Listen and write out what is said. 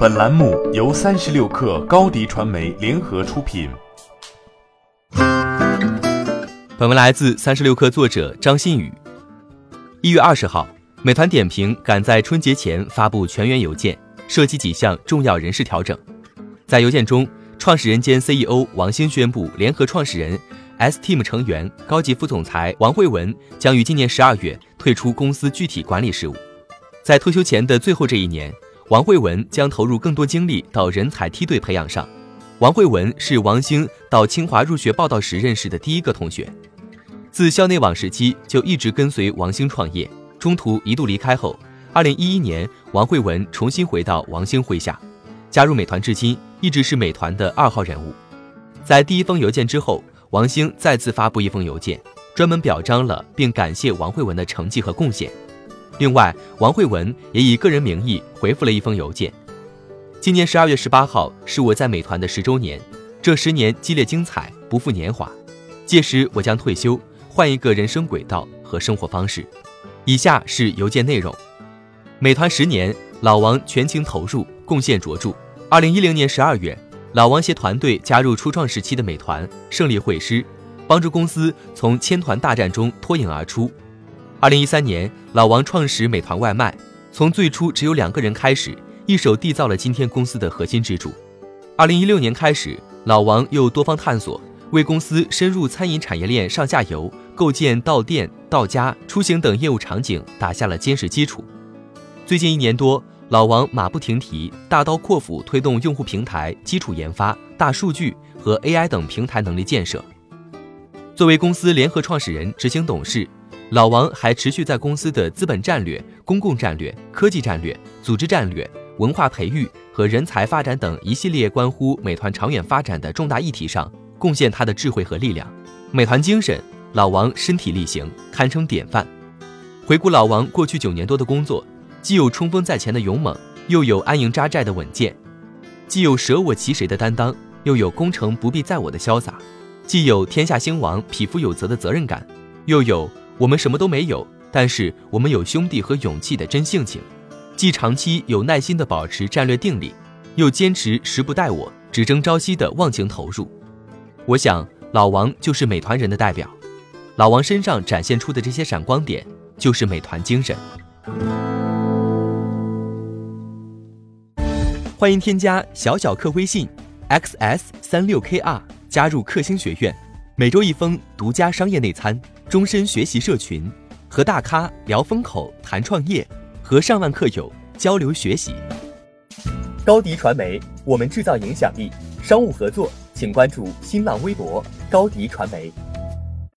本栏目由三十六氪高低传媒联合出品。本文来自三十六氪作者张馨予。一月二十号，美团点评赶在春节前发布全员邮件，涉及几项重要人事调整。在邮件中，创始人兼 CEO 王兴宣布，联合创始人、S-Team 成员、高级副总裁王慧文将于今年十二月退出公司具体管理事务。在退休前的最后这一年，王慧文将投入更多精力到人才梯队培养上。王慧文是王兴到清华入学报道时认识的第一个同学，自校内网时期就一直跟随王兴创业，中途一度离开后，二零一一年王慧文重新回到王兴麾下，加入美团至今。一直是美团的二号人物，在第一封邮件之后，王兴再次发布一封邮件，专门表彰了并感谢王慧文的成绩和贡献。另外，王慧文也以个人名义回复了一封邮件。今年十二月十八号是我在美团的十周年，这十年激烈精彩，不负年华。届时我将退休，换一个人生轨道和生活方式。以下是邮件内容：美团十年，老王全情投入，贡献卓著。二零一零年十二月，老王携团队加入初创时期的美团，胜利会师，帮助公司从千团大战中脱颖而出。二零一三年，老王创始美团外卖，从最初只有两个人开始，一手缔造了今天公司的核心支柱。二零一六年开始，老王又多方探索，为公司深入餐饮产业链上下游，构建到店、到家、出行等业务场景打下了坚实基础。最近一年多。老王马不停蹄，大刀阔斧推动用户平台、基础研发、大数据和 AI 等平台能力建设。作为公司联合创始人、执行董事，老王还持续在公司的资本战略、公共战略、科技战略、组织战略、文化培育和人才发展等一系列关乎美团长远发展的重大议题上贡献他的智慧和力量。美团精神，老王身体力行，堪称典范。回顾老王过去九年多的工作。既有冲锋在前的勇猛，又有安营扎寨的稳健；既有舍我其谁的担当，又有功成不必在我的潇洒；既有天下兴亡，匹夫有责的责任感，又有我们什么都没有，但是我们有兄弟和勇气的真性情；既长期有耐心的保持战略定力，又坚持时不待我，只争朝夕的忘情投入。我想，老王就是美团人的代表。老王身上展现出的这些闪光点，就是美团精神。欢迎添加小小客微信，xs 三六 kr 加入克星学院，每周一封独家商业内参，终身学习社群，和大咖聊风口谈创业，和上万课友交流学习。高迪传媒，我们制造影响力。商务合作，请关注新浪微博高迪传媒。